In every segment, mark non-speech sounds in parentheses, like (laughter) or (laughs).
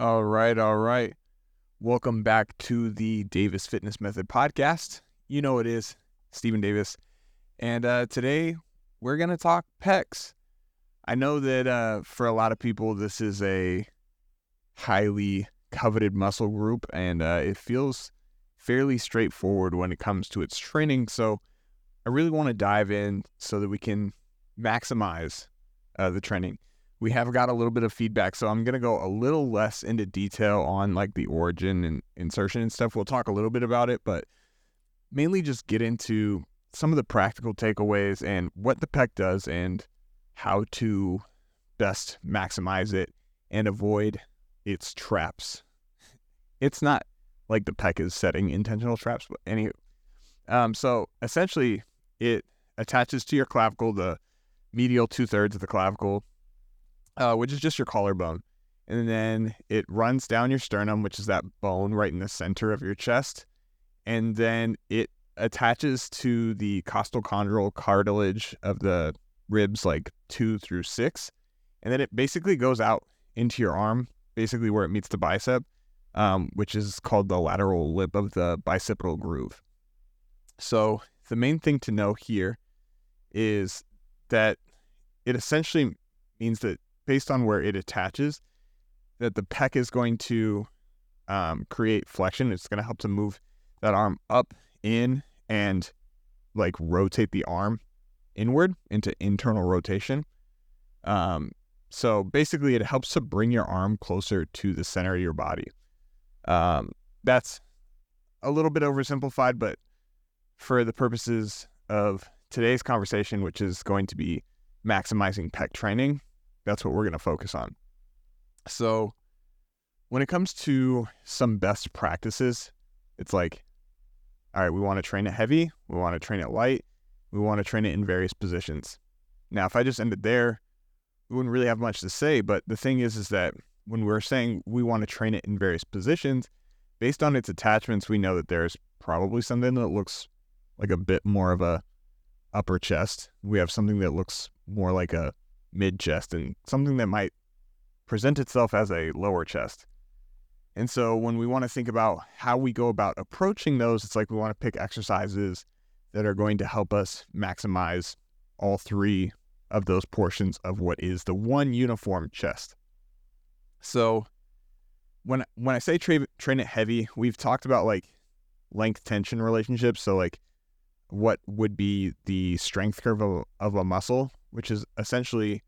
All right, all right. Welcome back to the Davis Fitness Method podcast. You know it is Stephen Davis, and uh, today we're gonna talk pecs. I know that uh, for a lot of people, this is a highly coveted muscle group, and uh, it feels fairly straightforward when it comes to its training. So I really want to dive in so that we can maximize uh, the training we have got a little bit of feedback. So I'm going to go a little less into detail on like the origin and insertion and stuff. We'll talk a little bit about it, but mainly just get into some of the practical takeaways and what the pec does and how to best maximize it and avoid its traps. It's not like the pec is setting intentional traps, but any. Um, so essentially, it attaches to your clavicle, the medial two thirds of the clavicle, uh, which is just your collarbone. And then it runs down your sternum, which is that bone right in the center of your chest. And then it attaches to the costochondral cartilage of the ribs, like two through six. And then it basically goes out into your arm, basically where it meets the bicep, um, which is called the lateral lip of the bicipital groove. So the main thing to know here is that it essentially means that based on where it attaches, that the pec is going to um, create flexion. It's going to help to move that arm up, in, and like rotate the arm inward into internal rotation. Um, so basically, it helps to bring your arm closer to the center of your body. Um, that's a little bit oversimplified, but for the purposes of today's conversation, which is going to be maximizing pec training, that's what we're going to focus on. So, when it comes to some best practices, it's like, all right, we want to train it heavy, we want to train it light, we want to train it in various positions. Now, if I just ended there, we wouldn't really have much to say. But the thing is, is that when we're saying we want to train it in various positions, based on its attachments, we know that there's probably something that looks like a bit more of a upper chest. We have something that looks more like a mid chest and something that might present itself as a lower chest. And so when we want to think about how we go about approaching those, it's like we want to pick exercises that are going to help us maximize all three of those portions of what is the one uniform chest. So when when I say tra- train it heavy, we've talked about like length tension relationships. So like what would be the strength curve of, of a muscle which is essentially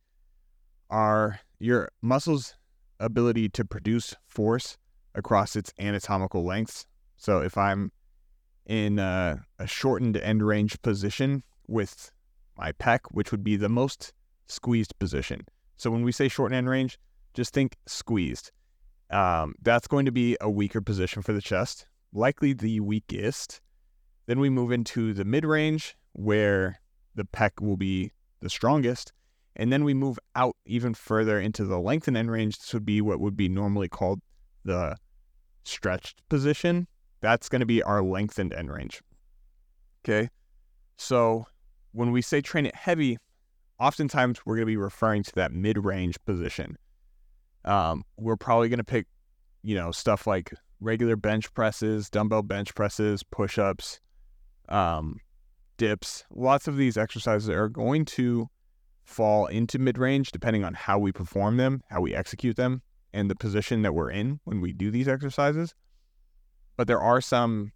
our your muscle's ability to produce force across its anatomical lengths. So if I'm in a, a shortened end range position with my pec, which would be the most squeezed position. So when we say short end range, just think squeezed. Um, that's going to be a weaker position for the chest, likely the weakest. Then we move into the mid range, where the pec will be the strongest. And then we move out even further into the lengthened end range. This would be what would be normally called the stretched position. That's going to be our lengthened end range. Okay. So when we say train it heavy, oftentimes we're going to be referring to that mid range position. Um, we're probably going to pick, you know, stuff like regular bench presses, dumbbell bench presses, push ups, um, dips, lots of these exercises are going to fall into mid range depending on how we perform them, how we execute them, and the position that we're in when we do these exercises. But there are some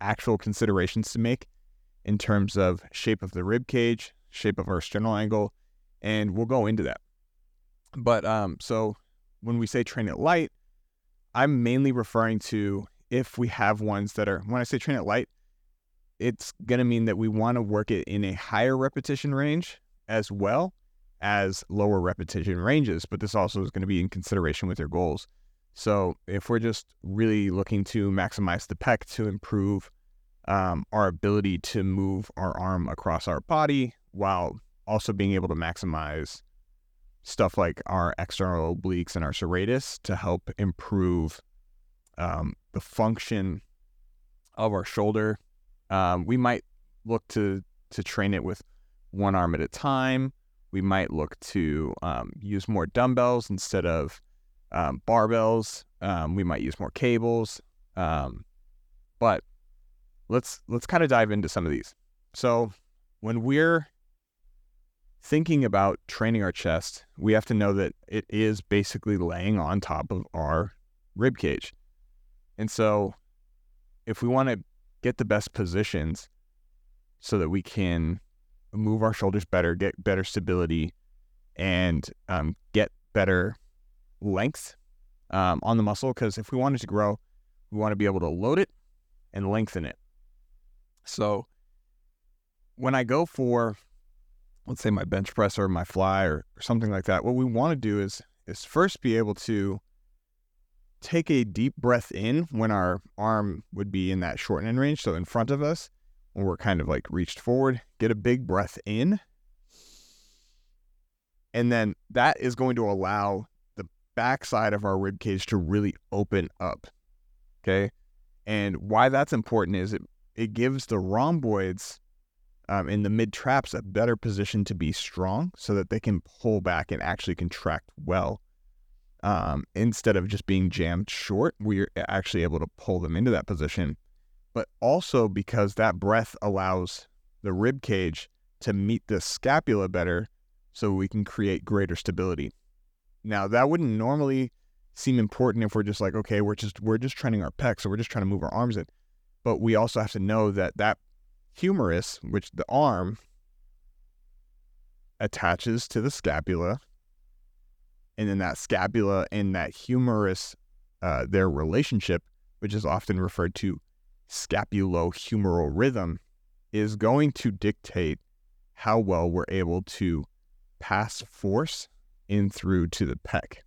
actual considerations to make in terms of shape of the rib cage, shape of our sternal angle, and we'll go into that. But um, so when we say train it light, I'm mainly referring to if we have ones that are, when I say train it light, it's going to mean that we want to work it in a higher repetition range as well as lower repetition ranges, but this also is going to be in consideration with your goals. So if we're just really looking to maximize the pec to improve um, our ability to move our arm across our body while also being able to maximize stuff like our external obliques and our serratus to help improve um, the function of our shoulder um, we might look to to train it with one arm at a time. We might look to um, use more dumbbells instead of um, barbells. Um, we might use more cables. Um, but let's let's kind of dive into some of these. So when we're thinking about training our chest, we have to know that it is basically laying on top of our rib cage. And so if we want to get the best positions so that we can move our shoulders better, get better stability, and um, get better length um, on the muscle. Because if we want it to grow, we want to be able to load it and lengthen it. So when I go for, let's say my bench press or my fly or, or something like that, what we want to do is is first be able to take a deep breath in when our arm would be in that shortening range, so in front of us, when we're kind of like reached forward, get a big breath in. And then that is going to allow the backside of our rib cage to really open up. Okay. And why that's important is it, it gives the rhomboids um, in the mid traps a better position to be strong so that they can pull back and actually contract well. Um, instead of just being jammed short, we're actually able to pull them into that position. But also because that breath allows the rib cage to meet the scapula better so we can create greater stability. Now, that wouldn't normally seem important if we're just like, okay, we're just we're just training our pecs, so we're just trying to move our arms in. But we also have to know that that humerus, which the arm attaches to the scapula, and then that scapula and that humerus, uh, their relationship, which is often referred to scapulohumeral rhythm, is going to dictate how well we're able to pass force in through to the pec.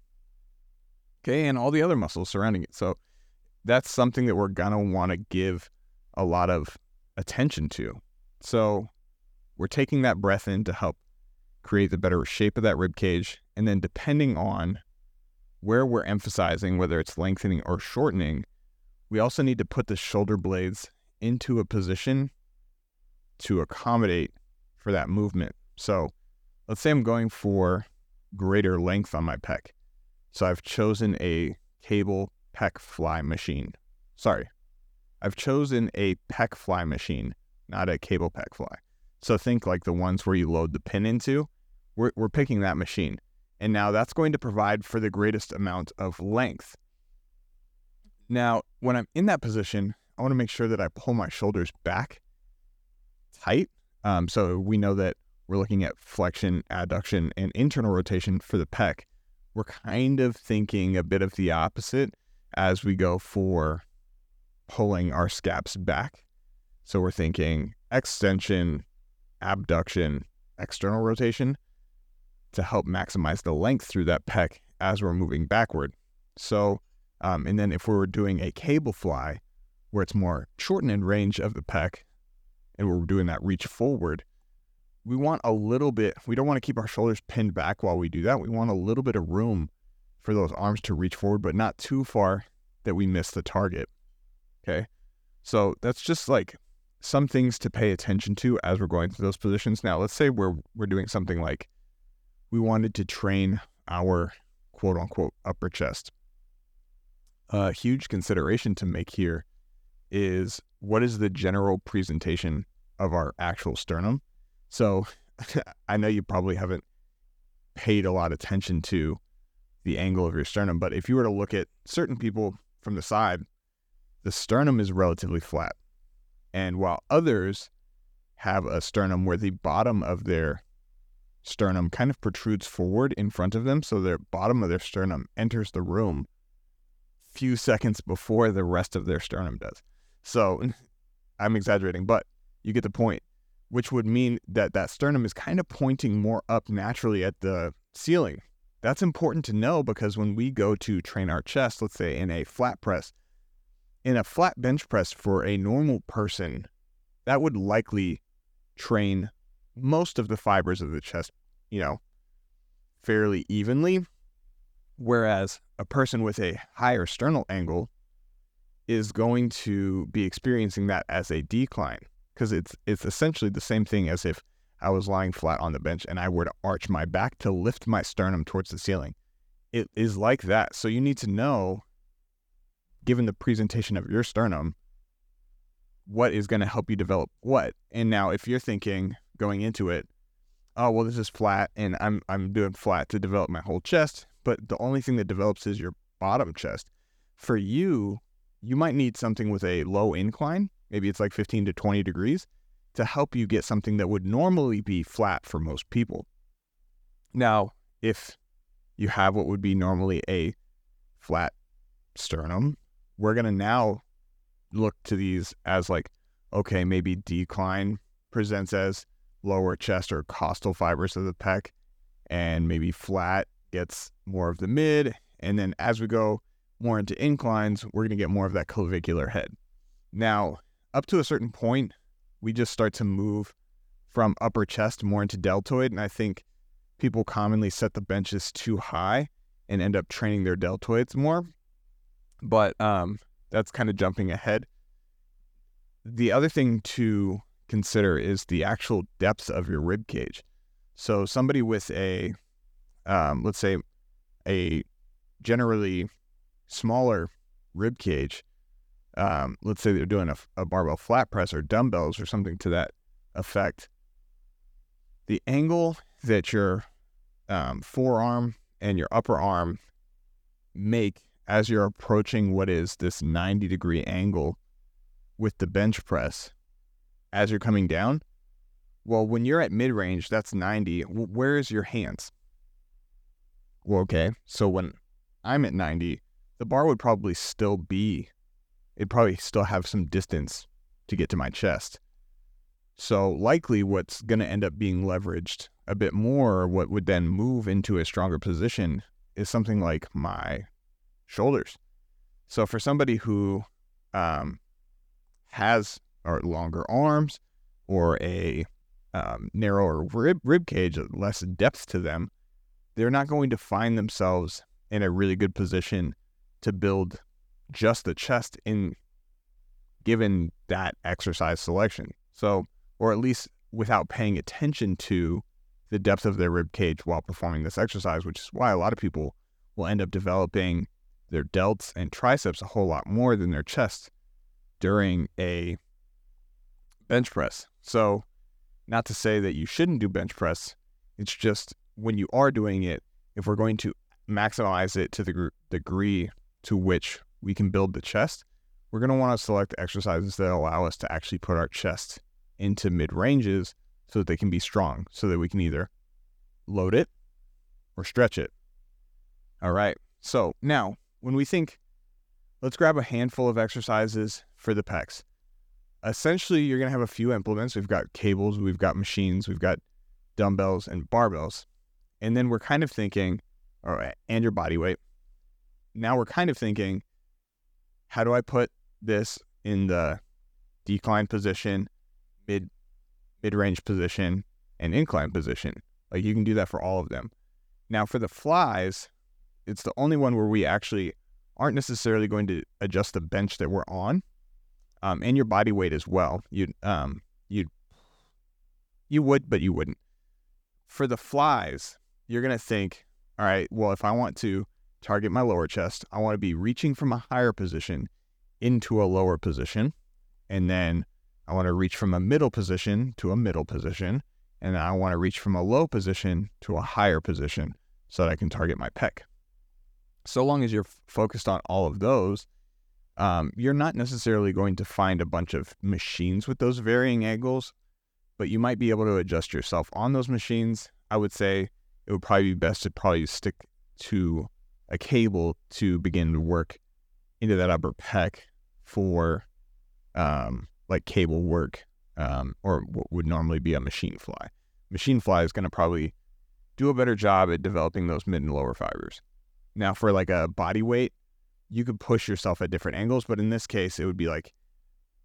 Okay, and all the other muscles surrounding it. So that's something that we're gonna want to give a lot of attention to. So we're taking that breath in to help create the better shape of that rib cage. And then depending on where we're emphasizing, whether it's lengthening or shortening, we also need to put the shoulder blades into a position to accommodate for that movement. So let's say I'm going for greater length on my pec. So I've chosen a cable pec fly machine. Sorry, I've chosen a pec fly machine, not a cable pec fly. So think like the ones where you load the pin into. We're, we're picking that machine. And now that's going to provide for the greatest amount of length. Now, when I'm in that position, I want to make sure that I pull my shoulders back tight. Um, so we know that we're looking at flexion, adduction, and internal rotation for the pec. We're kind of thinking a bit of the opposite as we go for pulling our scaps back. So we're thinking extension, abduction, external rotation to help maximize the length through that pec as we're moving backward. So, um, and then if we are doing a cable fly where it's more shortened in range of the pec and we're doing that reach forward, we want a little bit, we don't want to keep our shoulders pinned back while we do that. We want a little bit of room for those arms to reach forward, but not too far that we miss the target. Okay. So that's just like some things to pay attention to as we're going through those positions. Now, let's say we're we're doing something like we wanted to train our quote unquote upper chest. A huge consideration to make here is what is the general presentation of our actual sternum. So (laughs) I know you probably haven't paid a lot of attention to the angle of your sternum, but if you were to look at certain people from the side, the sternum is relatively flat. And while others have a sternum where the bottom of their sternum kind of protrudes forward in front of them, so the bottom of their sternum enters the room few seconds before the rest of their sternum does. So (laughs) I'm exaggerating, but you get the point, which would mean that that sternum is kind of pointing more up naturally at the ceiling. That's important to know because when we go to train our chest, let's say in a flat press, in a flat bench press for a normal person, that would likely train most of the fibers of the chest, you know, fairly evenly. Whereas a person with a higher sternal angle is going to be experiencing that as a decline because it's it's essentially the same thing as if I was lying flat on the bench and I were to arch my back to lift my sternum towards the ceiling. it is like that. So you need to know, given the presentation of your sternum, what is going to help you develop what. And now, if you're thinking going into it, oh well, this is flat, and I'm I'm doing flat to develop my whole chest, but the only thing that develops is your bottom chest. For you, you might need something with a low incline, maybe it's like 15 to 20 degrees, to help you get something that would normally be flat for most people. Now, if you have what would be normally a flat sternum, we're going to now look to these as like, okay, maybe decline presents as lower chest or costal fibers of the pec, and maybe flat gets more of the mid. And then as we go more into inclines, we're going to get more of that clavicular head. Now, up to a certain point, we just start to move from upper chest more into deltoid. And I think people commonly set the benches too high and end up training their deltoids more. But um, that's kind of jumping ahead. The other thing to consider is the actual depth of your rib cage. So somebody with a, um, let's say, a generally smaller rib cage, um, let's say they're doing a, a barbell flat press or dumbbells or something to that effect, the angle that your um, forearm and your upper arm make as you're approaching what is this 90 degree angle with the bench press as you're coming down. Well, when you're at mid range, that's 90. Where is your hands? Well, okay. So when I'm at 90, the bar would probably still be, it'd probably still have some distance to get to my chest. So likely what's going to end up being leveraged a bit more, what would then move into a stronger position is something like my shoulders. So for somebody who um, has or longer arms or a um, narrower rib, rib cage, less depth to them, they're not going to find themselves in a really good position to build just the chest in given that exercise selection. So, or at least without paying attention to the depth of their rib cage while performing this exercise, which is why a lot of people will end up developing their delts and triceps a whole lot more than their chest during a bench press. So, not to say that you shouldn't do bench press, it's just when you are doing it, if we're going to maximize it to the degree to which we can build the chest, we're going to want to select exercises that allow us to actually put our chest into mid ranges so that they can be strong, so that we can either load it or stretch it. All right. So now, when we think, let's grab a handful of exercises for the pecs. Essentially, you're going to have a few implements. We've got cables, we've got machines, we've got dumbbells and barbells. And then we're kind of thinking, all right, and your body weight. Now we're kind of thinking, how do I put this in the decline position, mid mid range position, and incline position? Like you can do that for all of them. Now for the flies, it's the only one where we actually aren't necessarily going to adjust the bench that we're on, um, and your body weight as well. You um you you would, but you wouldn't. For the flies, you're gonna think, all right, well, if I want to target my lower chest, I want to be reaching from a higher position into a lower position, and then I want to reach from a middle position to a middle position, and I want to reach from a low position to a higher position so that I can target my pec so long as you're f- focused on all of those, um, you're not necessarily going to find a bunch of machines with those varying angles, but you might be able to adjust yourself on those machines. I would say it would probably be best to probably stick to a cable to begin to work into that upper pec for um, like cable work um, or what would normally be a machine fly. Machine fly is going to probably do a better job at developing those mid and lower fibers. Now, for like a body weight, you could push yourself at different angles, but in this case, it would be like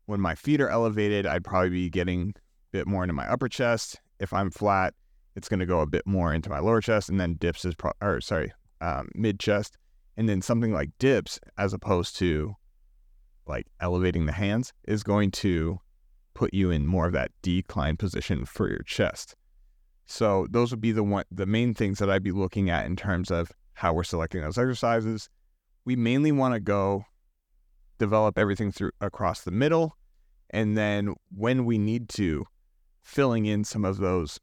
when my feet are elevated, I'd probably be getting a bit more into my upper chest. If I'm flat, it's going to go a bit more into my lower chest, and then dips is pro- or sorry, um, mid chest, and then something like dips, as opposed to like elevating the hands, is going to put you in more of that decline position for your chest. So those would be the one the main things that I'd be looking at in terms of how we're selecting those exercises. We mainly want to go develop everything through across the middle. And then when we need to, filling in some of those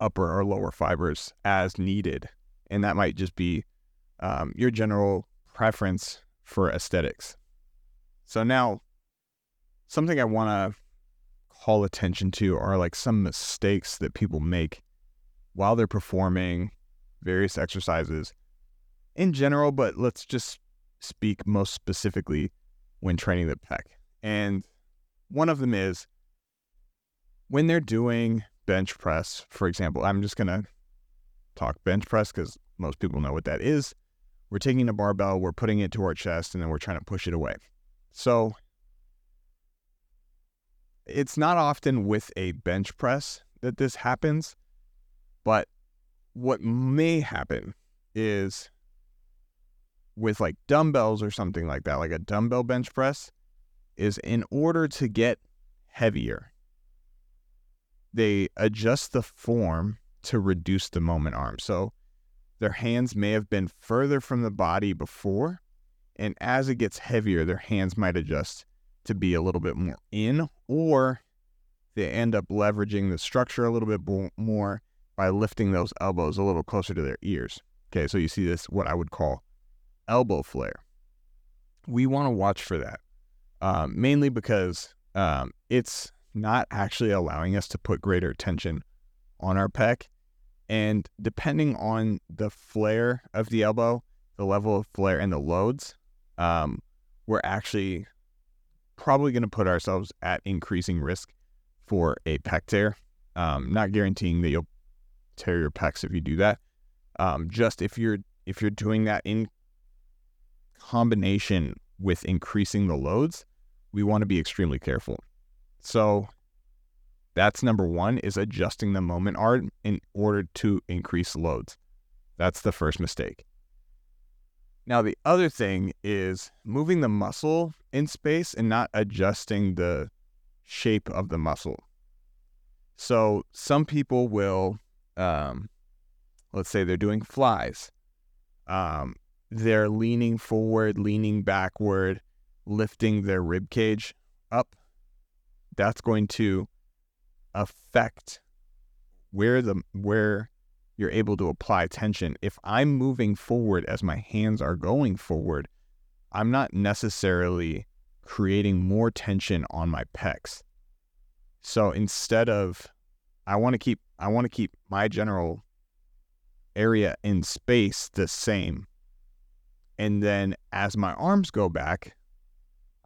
upper or lower fibers as needed. And that might just be um, your general preference for aesthetics. So now, something I want to call attention to are like some mistakes that people make while they're performing various exercises in general, but let's just speak most specifically when training the pec. And one of them is when they're doing bench press, for example, I'm just going to talk bench press because most people know what that is. We're taking a barbell, we're putting it to our chest, and then we're trying to push it away. So it's not often with a bench press that this happens, but what may happen is with like dumbbells or something like that, like a dumbbell bench press, is in order to get heavier, they adjust the form to reduce the moment arm. So their hands may have been further from the body before, and as it gets heavier, their hands might adjust to be a little bit more in, or they end up leveraging the structure a little bit more by lifting those elbows a little closer to their ears. Okay, so you see this, what I would call elbow flare. We want to watch for that, um, mainly because um, it's not actually allowing us to put greater tension on our pec. And depending on the flare of the elbow, the level of flare and the loads, um, we're actually probably going to put ourselves at increasing risk for a pec tear. Um, not guaranteeing that you'll tear your pecs if you do that. Um, just if you're if you're doing that in combination with increasing the loads, we want to be extremely careful. So that's number one is adjusting the moment arm in order to increase loads. That's the first mistake. Now, the other thing is moving the muscle in space and not adjusting the shape of the muscle. So, some people will, um, let's say they're doing flies. Um, they're leaning forward, leaning backward, lifting their rib cage up. That's going to affect where the where you're able to apply tension. If I'm moving forward as my hands are going forward, I'm not necessarily creating more tension on my pecs. So instead of I want to keep I want to keep my general area in space the same. And then as my arms go back,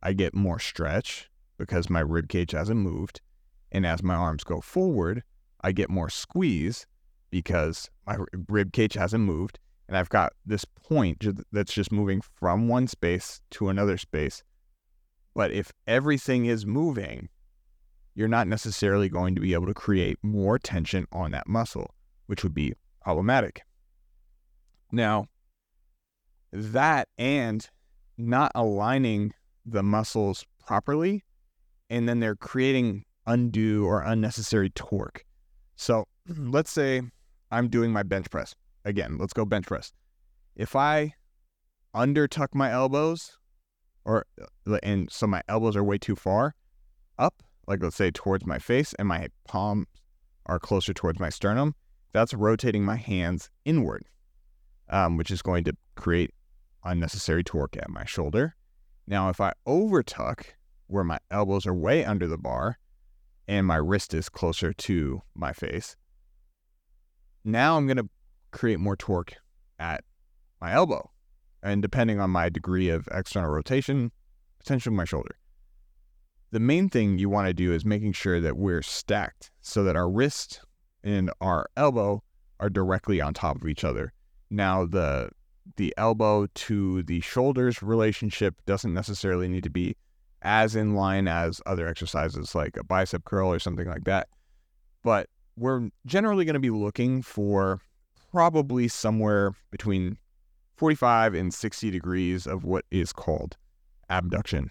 I get more stretch because my rib cage hasn't moved. And as my arms go forward, I get more squeeze because my rib cage hasn't moved. And I've got this point that's just moving from one space to another space. But if everything is moving, you're not necessarily going to be able to create more tension on that muscle, which would be problematic. Now, that and not aligning the muscles properly, and then they're creating undue or unnecessary torque. So (clears throat) let's say I'm doing my bench press. Again, let's go bench press. If I undertuck my elbows, or uh, and so my elbows are way too far up, like let's say towards my face, and my palms are closer towards my sternum, that's rotating my hands inward, um, which is going to create unnecessary torque at my shoulder. Now, if I overtuck where my elbows are way under the bar and my wrist is closer to my face, now I'm going to create more torque at my elbow. And depending on my degree of external rotation, potentially my shoulder. The main thing you want to do is making sure that we're stacked so that our wrist and our elbow are directly on top of each other. Now, the the elbow to the shoulders relationship doesn't necessarily need to be as in line as other exercises like a bicep curl or something like that. But we're generally going to be looking for probably somewhere between 45 and 60 degrees of what is called abduction,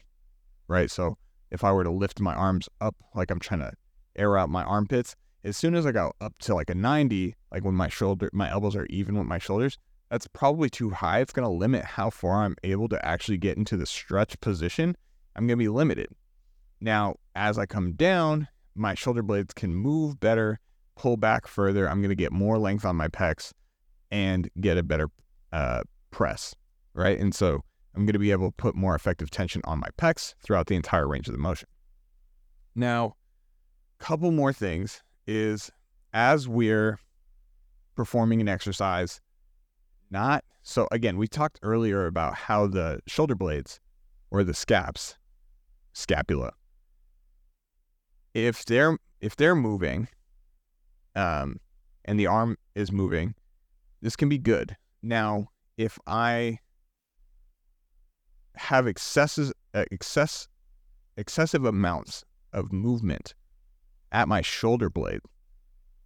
right? So if I were to lift my arms up like I'm trying to air out my armpits, as soon as I go up to like a 90, like when my shoulder, my elbows are even with my shoulders, that's probably too high. It's going to limit how far I'm able to actually get into the stretch position. I'm going to be limited. Now, as I come down, my shoulder blades can move better, pull back further. I'm going to get more length on my pecs and get a better uh, press, right? And so I'm going to be able to put more effective tension on my pecs throughout the entire range of the motion. Now, a couple more things is as we're performing an exercise, not so again, we talked earlier about how the shoulder blades or the scaps, scapula, if they're if they're moving, um, and the arm is moving, this can be good. Now, if I have excesses, uh, excess, excessive amounts of movement at my shoulder blade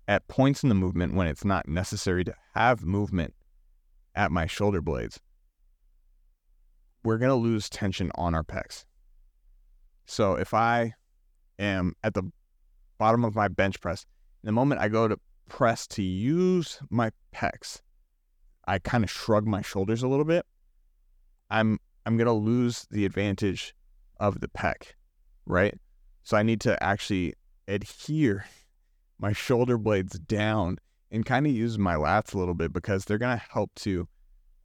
at points in the movement when it's not necessary to have movement at my shoulder blades, we're going to lose tension on our pecs. So if I am at the bottom of my bench press, the moment I go to press to use my pecs, I kind of shrug my shoulders a little bit. I'm I'm going to lose the advantage of the pec, right? So I need to actually adhere (laughs) my shoulder blades down and kind of use my lats a little bit because they're going to help to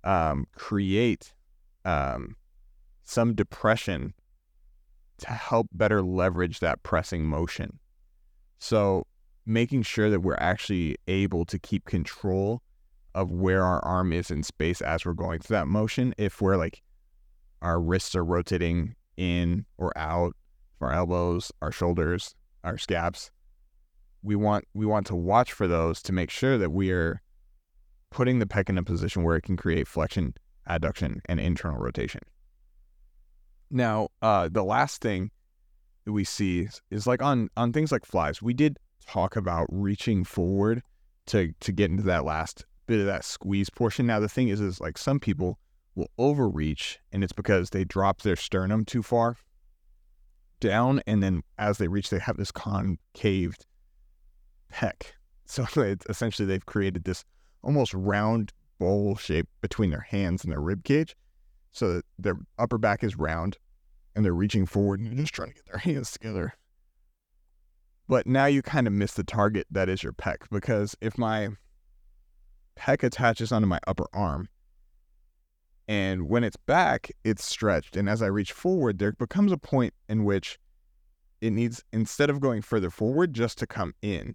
um, create um, some depression to help better leverage that pressing motion. So making sure that we're actually able to keep control of where our arm is in space as we're going through that motion. If we're like our wrists are rotating in or out, our elbows, our shoulders, our scaps. We want we want to watch for those to make sure that we are putting the pec in a position where it can create flexion, adduction, and internal rotation. Now, uh, the last thing that we see is like on on things like flies. We did talk about reaching forward to to get into that last bit of that squeeze portion. Now, the thing is, is like some people will overreach, and it's because they drop their sternum too far down, and then as they reach, they have this concaved pec. (laughs) So essentially they've created this almost round bowl shape between their hands and their rib cage, so that their upper back is round, and they're reaching forward and just trying to get their hands together. But now you kind of miss the target that is your pec because if my pec attaches onto my upper arm, and when it's back, it's stretched. And as I reach forward, there becomes a point in which it needs, instead of going further forward, just to come in.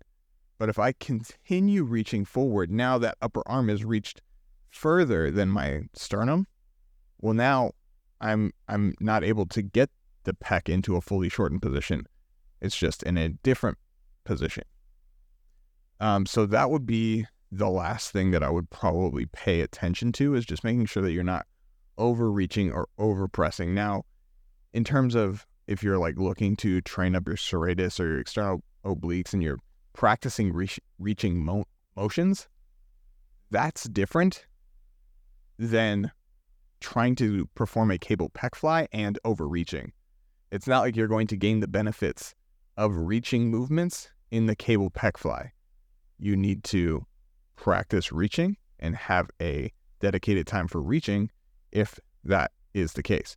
But if I continue reaching forward, now that upper arm is reached further than my sternum. Well, now I'm I'm not able to get the pec into a fully shortened position. It's just in a different position. Um, so that would be the last thing that I would probably pay attention to is just making sure that you're not overreaching or overpressing. Now, in terms of if you're like looking to train up your serratus or your external obliques and you're practicing re- reaching mo- motions, that's different than trying to perform a cable pec fly and overreaching. It's not like you're going to gain the benefits of reaching movements in the cable pec fly. You need to practice reaching and have a dedicated time for reaching if that is the case.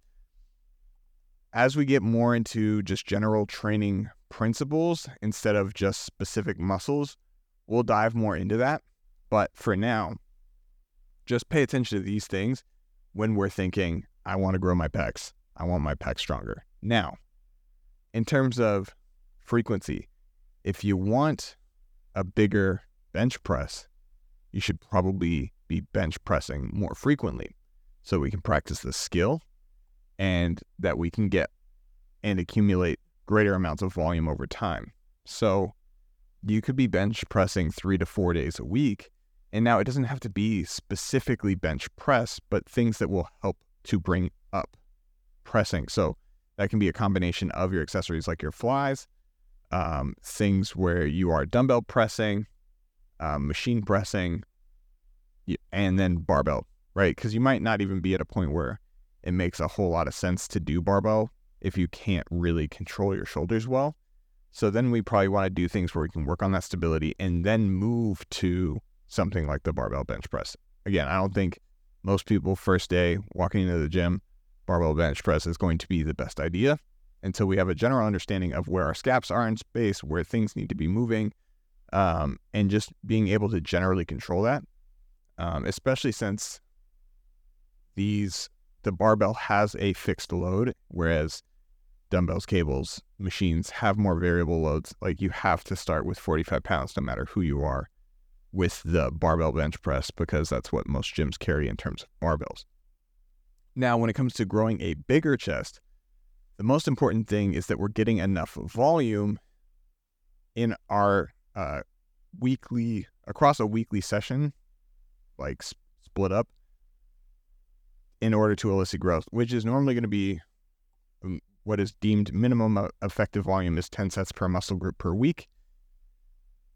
As we get more into just general training principles instead of just specific muscles, we'll dive more into that. But for now, just pay attention to these things when we're thinking, I want to grow my pecs. I want my pecs stronger. Now, in terms of frequency, if you want a bigger bench press, you should probably be bench pressing more frequently so we can practice the skill and that we can get and accumulate greater amounts of volume over time. So you could be bench pressing three to four days a week. And now it doesn't have to be specifically bench press, but things that will help to bring up pressing. So that can be a combination of your accessories like your flies, um, things where you are dumbbell pressing, um, machine pressing, and then barbell, right? Because you might not even be at a point where it makes a whole lot of sense to do barbell if you can't really control your shoulders well. So then we probably want to do things where we can work on that stability and then move to something like the barbell bench press again, I don't think most people first day walking into the gym, barbell bench press is going to be the best idea until we have a general understanding of where our scaps are in space, where things need to be moving, um, and just being able to generally control that. Um, especially since these the barbell has a fixed load, whereas dumbbells, cables, machines have more variable loads. Like you have to start with 45 pounds no matter who you are with the barbell bench press because that's what most gyms carry in terms of barbells. Now, when it comes to growing a bigger chest, the most important thing is that we're getting enough volume in our uh, weekly, across a weekly session, like split up, in order to elicit growth, which is normally going to be um, what is deemed minimum uh, effective volume is 10 sets per muscle group per week.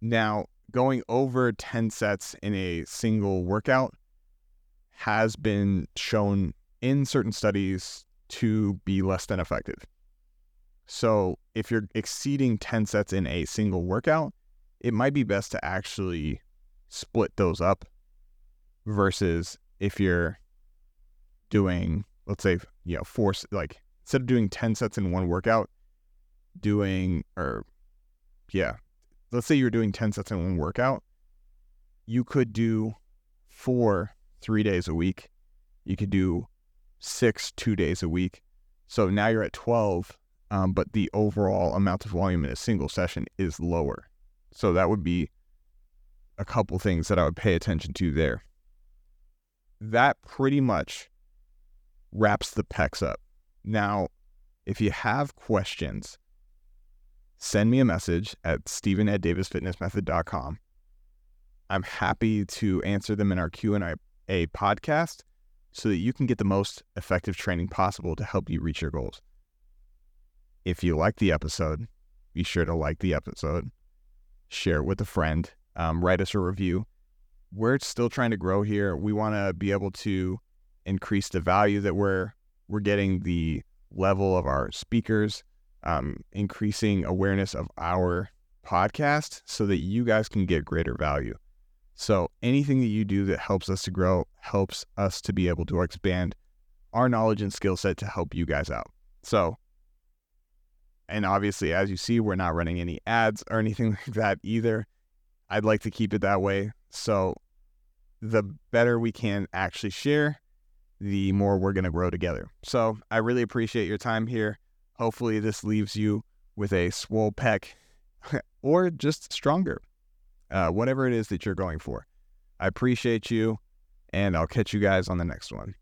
Now, going over 10 sets in a single workout has been shown in certain studies to be less than effective. So, if you're exceeding 10 sets in a single workout, it might be best to actually split those up versus if you're doing, let's say, you know, four, like instead of doing 10 sets in one workout, doing, or yeah, let's say you're doing 10 sets in one workout, you could do four three days a week. You could do six two days a week. So now you're at 12, um, but the overall amount of volume in a single session is lower. So that would be a couple things that I would pay attention to there. That pretty much wraps the pecs up. Now, if you have questions, send me a message at stephen at davisfitnessmethod.com. I'm happy to answer them in our Q&A podcast so that you can get the most effective training possible to help you reach your goals. If you like the episode, be sure to like the episode, share it with a friend, um, write us a review. We're still trying to grow here. We want to be able to increase the value that we're we're getting the level of our speakers, um, increasing awareness of our podcast so that you guys can get greater value. So anything that you do that helps us to grow helps us to be able to expand our knowledge and skill set to help you guys out. So, and obviously, as you see, we're not running any ads or anything (laughs) like that either. I'd like to keep it that way. So, the better we can actually share, the more we're going to grow together. So I really appreciate your time here. Hopefully, this leaves you with a swole pec (laughs) or just stronger, uh, whatever it is that you're going for. I appreciate you, and I'll catch you guys on the next one.